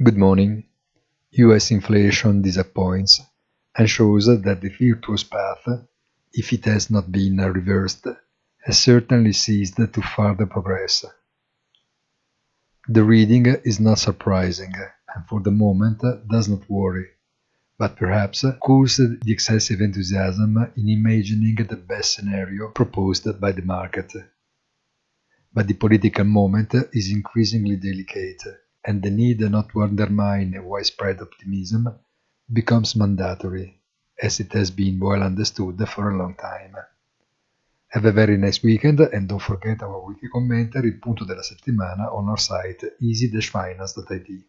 Good morning. US inflation disappoints and shows that the virtuous path, if it has not been reversed, has certainly ceased to further progress. The reading is not surprising and for the moment does not worry, but perhaps cools the excessive enthusiasm in imagining the best scenario proposed by the market. But the political moment is increasingly delicate and the need not to undermine widespread optimism becomes mandatory, as it has been well understood for a long time. Have a very nice weekend and don't forget our weekly commentary, il punto della settimana on our site easy-finance.it.